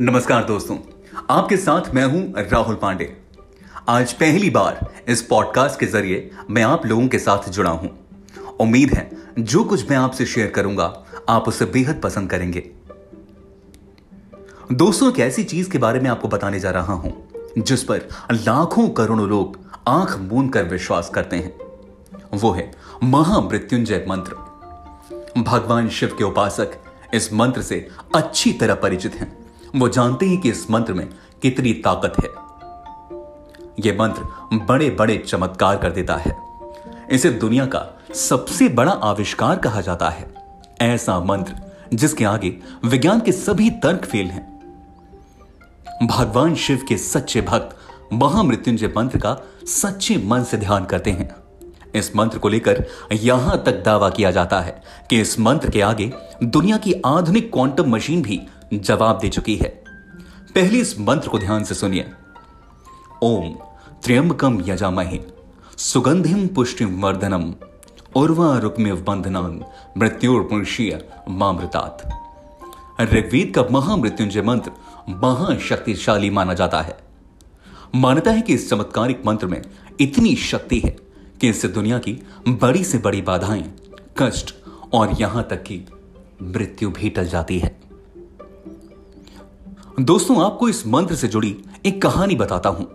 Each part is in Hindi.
नमस्कार दोस्तों, आपके साथ मैं हूँ राहुल पांडे। आज पहली बार इस पॉडकास्ट के ज़रिए मैं आप लोगों के साथ जुड़ा हूँ। उम्मीद है, जो कुछ मैं आपसे शेयर करूँगा, आप उसे बेहद पसंद करेंगे। दोस्तों, एक ऐसी चीज़ के बारे में आपको बताने जा रहा हूँ, जिस पर लाखों करोड़ों लोग आँख मूंद कर विश्वास करते हैं। वो है महामृत्युंजय मंत्र। भगवान शिव के उपासक इस मंत्र से अच्छी तरह परिचित हैं। वो जानते हैं कि इस मंत्र में कितनी ताकत है। यह मंत्र बड़े बड़े चमत्कार कर देता है। इसे दुनिया का सबसे बड़ा आविष्कार कहा जाता है। ऐसा मंत्र, जिसके आगे विज्ञान के सभी तर्क फेल हैं। भगवान शिव के सच्चे भक्त महामृत्युंजय मंत्र का सच्चे मन से ध्यान करते हैं। इस मंत्र को लेकर यहाँ तक दावा किया जाता है कि इस मंत्र के आगे दुनिया की आधुनिक क्वांटम मशीन भी जवाब दे चुकी है। पहले इस मंत्र को ध्यान से सुनिए। ओम त्र्यंबकम यजामहे, सुगंधिम पुष्टिम वर्धनम, उर्वा रुक्मिव बंधनान, मृत्युर्मुषीय मामृतात। ऋग्वेद का महामृत्युंजय मंत्र महाशक्तिशाली माना जाता है। मान्यता है कि इस चमत्कारिक मंत्र में इतनी शक्ति है कि इससे दुनिया की बड़ी से बड़ी बाधाएँ, कष्ट और यहाँ तक कि मृत्यु भी टल जाती है। दोस्तों, आपको इस मंत्र से जुड़ी एक कहानी बताता हूँ।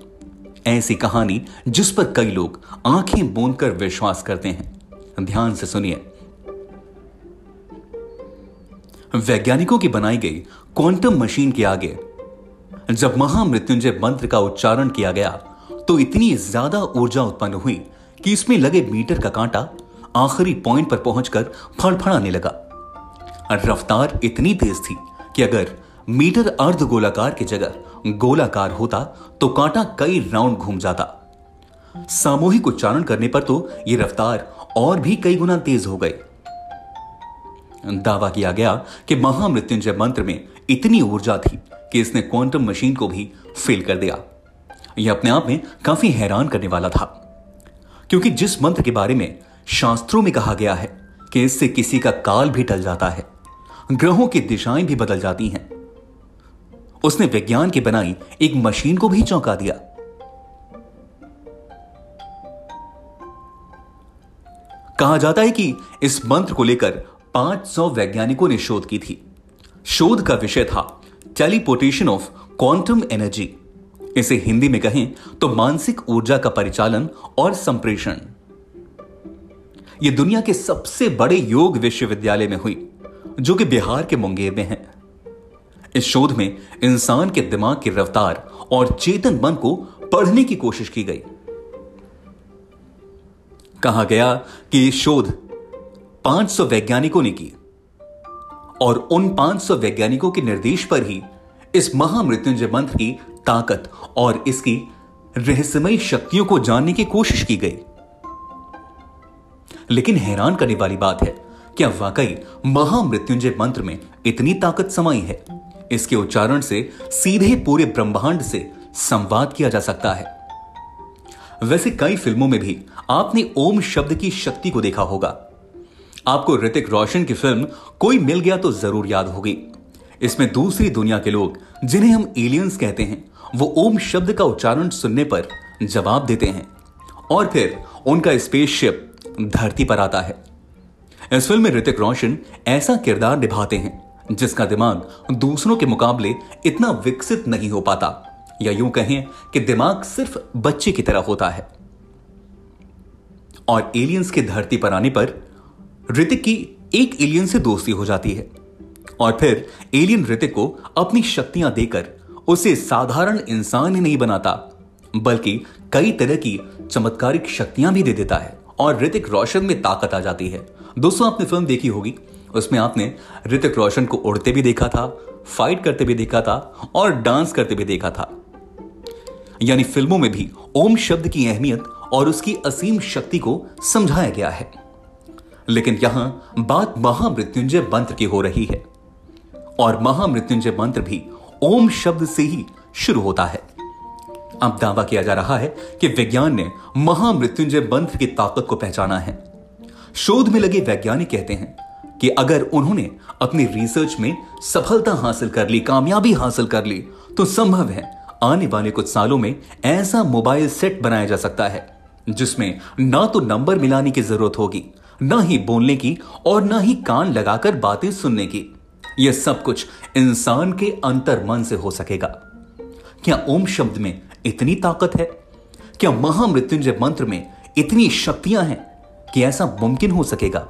ऐसी कहानी जिस पर कई लोग आँखें मूंद कर विश्वास करते हैं। ध्यान से सुनिए। वैज्ञानिकों की बनाई गई क्वांटम मशीन के आगे, जब महामृत्युंजय मंत्र का उच्चारण किया गया तो इतनी ज़्यादा ऊर्जा उत्पन्न हुई कि इसमें लगे मीटर का कांटा आखिरी पॉइंट पर पहुंचकर फड़फड़ाने लगा। रफ्तार इतनी तेज थी कि अगर मीटर अर्ध गोलाकार की जगह गोलाकार होता तो कांटा कई राउंड घूम जाता। सामूहिक उच्चारण करने पर तो यह रफ्तार और भी कई गुना तेज हो गई। दावा किया गया कि महामृत्युंजय मंत्र में इतनी ऊर्जा थी कि इसने क्वांटम मशीन को भी फेल कर दिया। यह अपने आप में काफ़ी हैरान करने वाला था। क्योंकि जिस मंत्र के बारे में शास्त्रों में कहा गया है कि इससे किसी का काल भी टल जाता है, ग्रहों की दिशाएँ भी बदल जाती हैं उसने विज्ञान की बनाई एक मशीन को भी चौंका दिया। कहा जाता है कि इस मंत्र को लेकर 500 वैज्ञानिकों ने शोध की थी। शोध का विषय था टेलीपोर्टेशन ऑफ़ क्वांटम एनर्जी। इसे हिंदी में कहें तो मानसिक ऊर्जा का परिचालन और संप्रेषण। यह दुनिया के सबसे बड़े योग विश्वविद्यालय में हुई, जो कि बिहार के मुंगेर में है। इस शोध में इंसान के दिमाग की रफ्तार और चेतन मन को पढ़ने की कोशिश की गई। कहा गया कि यह शोध 500 वैज्ञानिकों ने की और उन 500 वैज्ञानिकों के निर्देश पर ही इस महामृत्युंजय मंत्र की ताकत और इसकी रहस्यमयी शक्तियों को जानने की कोशिश की गई। लेकिन हैरान करने वाली बात है, क्या वाकई महामृत्युंजय मंत्र में इतनी ताकत समाई है? इसके उच्चारण से सीधे पूरे ब्रह्मांड से संवाद किया जा सकता है। वैसे कई फ़िल्मों में भी आपने ओम शब्द की शक्ति को देखा होगा। आपको ऋतिक रोशन की फ़िल्म कोई मिल गया तो ज़रूर याद होगी। इसमें दूसरी दुनिया के लोग, जिन्हें हम एलियंस कहते हैं, वो ओम शब्द का उच्चारण सुनने पर जवाब देते हैं। और फिर उनका स्पेसशिप धरती पर आता है। इस फ़िल्म में ऋतिक रोशन ऐसा किरदार निभाते हैं जिसका दिमाग दूसरों के मुकाबले इतना विकसित नहीं हो पाता, या यूँ कहें कि दिमाग सिर्फ़ बच्चे की तरह होता है। और एलियंस के धरती पर आने पर ऋतिक की एक एलियन से दोस्ती हो जाती है। और फिर एलियन ऋतिक को अपनी शक्तियाँ देकर उसे साधारण इंसान ही नहीं बनाता, बल्कि कई तरह की चमत्कारिक शक्तियाँ भी दे देता है। और ऋतिक रोशन में ताकत आ जाती है। दोस्तों, आपने फ़िल्म देखी होगी उसमें आपने ऋतिक रोशन को उड़ते भी देखा था फाइट करते भी देखा था और डांस करते भी देखा था। यानी फ़िल्मों में भी ओम शब्द की अहमियत और उसकी असीम शक्ति को समझाया गया है। लेकिन यहाँ बात महामृत्युंजय मंत्र की हो रही है और महामृत्युंजय मंत्र भी ओम शब्द से ही शुरू होता है। अब दावा किया जा रहा है कि विज्ञान ने महामृत्युंजय मंत्र की ताकत को पहचाना है। शोध में लगे वैज्ञानिक कहते हैं कि अगर उन्होंने अपनी रिसर्च में सफलता हासिल कर ली, कामयाबी हासिल कर ली तो संभव है आने वाले कुछ सालों में ऐसा मोबाइल सेट बनाया जा सकता है, जिसमें ना तो नंबर मिलाने की ज़रूरत होगी, ना ही बोलने की और ना ही कान लगाकर बातें सुनने की। यह सब कुछ इंसान के अंतर मन से हो सकेगा। क्या ओम शब्द में इतनी ताकत है? क्या महामृत्युंजय मंत्र में इतनी शक्तियाँ हैं कि ऐसा मुमकिन हो सकेगा?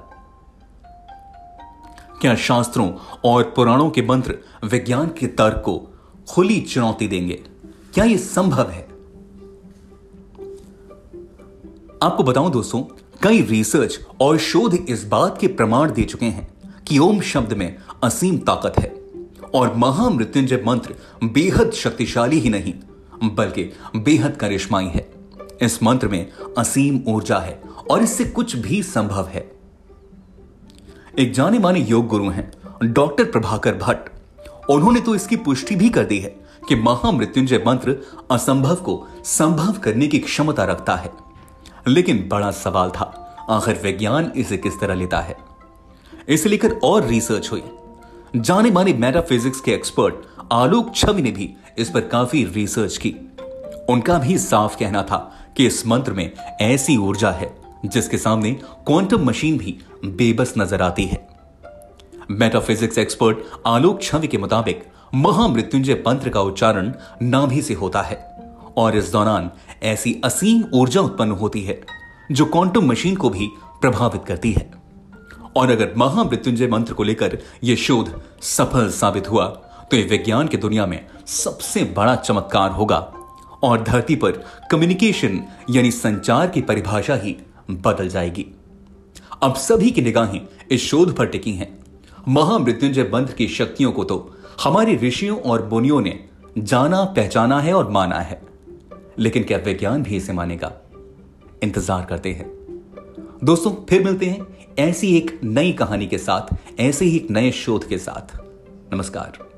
क्या शास्त्रों और पुराणों के मंत्र विज्ञान के तर्क को खुली चुनौती देंगे। क्या यह संभव है? आपको बताऊँ दोस्तों, कई रिसर्च और शोध इस बात के प्रमाण दे चुके हैं कि ओम शब्द में असीम ताकत है और महामृत्युंजय मंत्र बेहद शक्तिशाली ही नहीं, बल्कि बेहद करिश्माई है। इस मंत्र में असीम ऊर्जा है और इससे कुछ भी संभव है। एक जाने माने योग गुरु हैं, डॉक्टर प्रभाकर भट्ट। उन्होंने तो इसकी पुष्टि भी कर दी है कि महामृत्युंजय मंत्र असंभव को संभव करने की क्षमता रखता है। लेकिन बड़ा सवाल था, आखिर विज्ञान इसे किस तरह लेता है? इसे लेकर और रिसर्च हुई। जाने माने मेटाफिजिक्स के एक्सपर्ट आलोक छवि ने भी इस पर काफ़ी रिसर्च की। उनका भी साफ़ कहना था कि इस मंत्र में ऐसी ऊर्जा है। जिसके सामने क्वांटम मशीन भी बेबस नज़र आती है। मेटाफिजिक्स एक्सपर्ट आलोक छवि के मुताबिक महामृत्युंजय मंत्र का उच्चारण नाभि से होता है और इस दौरान ऐसी असीम ऊर्जा उत्पन्न होती है जो क्वांटम मशीन को भी प्रभावित करती है। और अगर महामृत्युंजय मंत्र को लेकर यह शोध सफल साबित हुआ तो यह विज्ञान की दुनिया में सबसे बड़ा चमत्कार होगा और धरती पर कम्युनिकेशन यानी संचार की परिभाषा ही बदल जाएगी। अब सभी की निगाहें इस शोध पर टिकी हैं। महामृत्युंजय मंत्र की शक्तियों को तो हमारे ऋषियों और मुनियों ने जाना, पहचाना है और माना है। लेकिन क्या विज्ञान भी इसे मानेगा? इंतज़ार करते हैं। दोस्तों, फिर मिलते हैं ऐसी एक नई कहानी के साथ, ऐसे ही एक नए शोध के साथ। नमस्कार।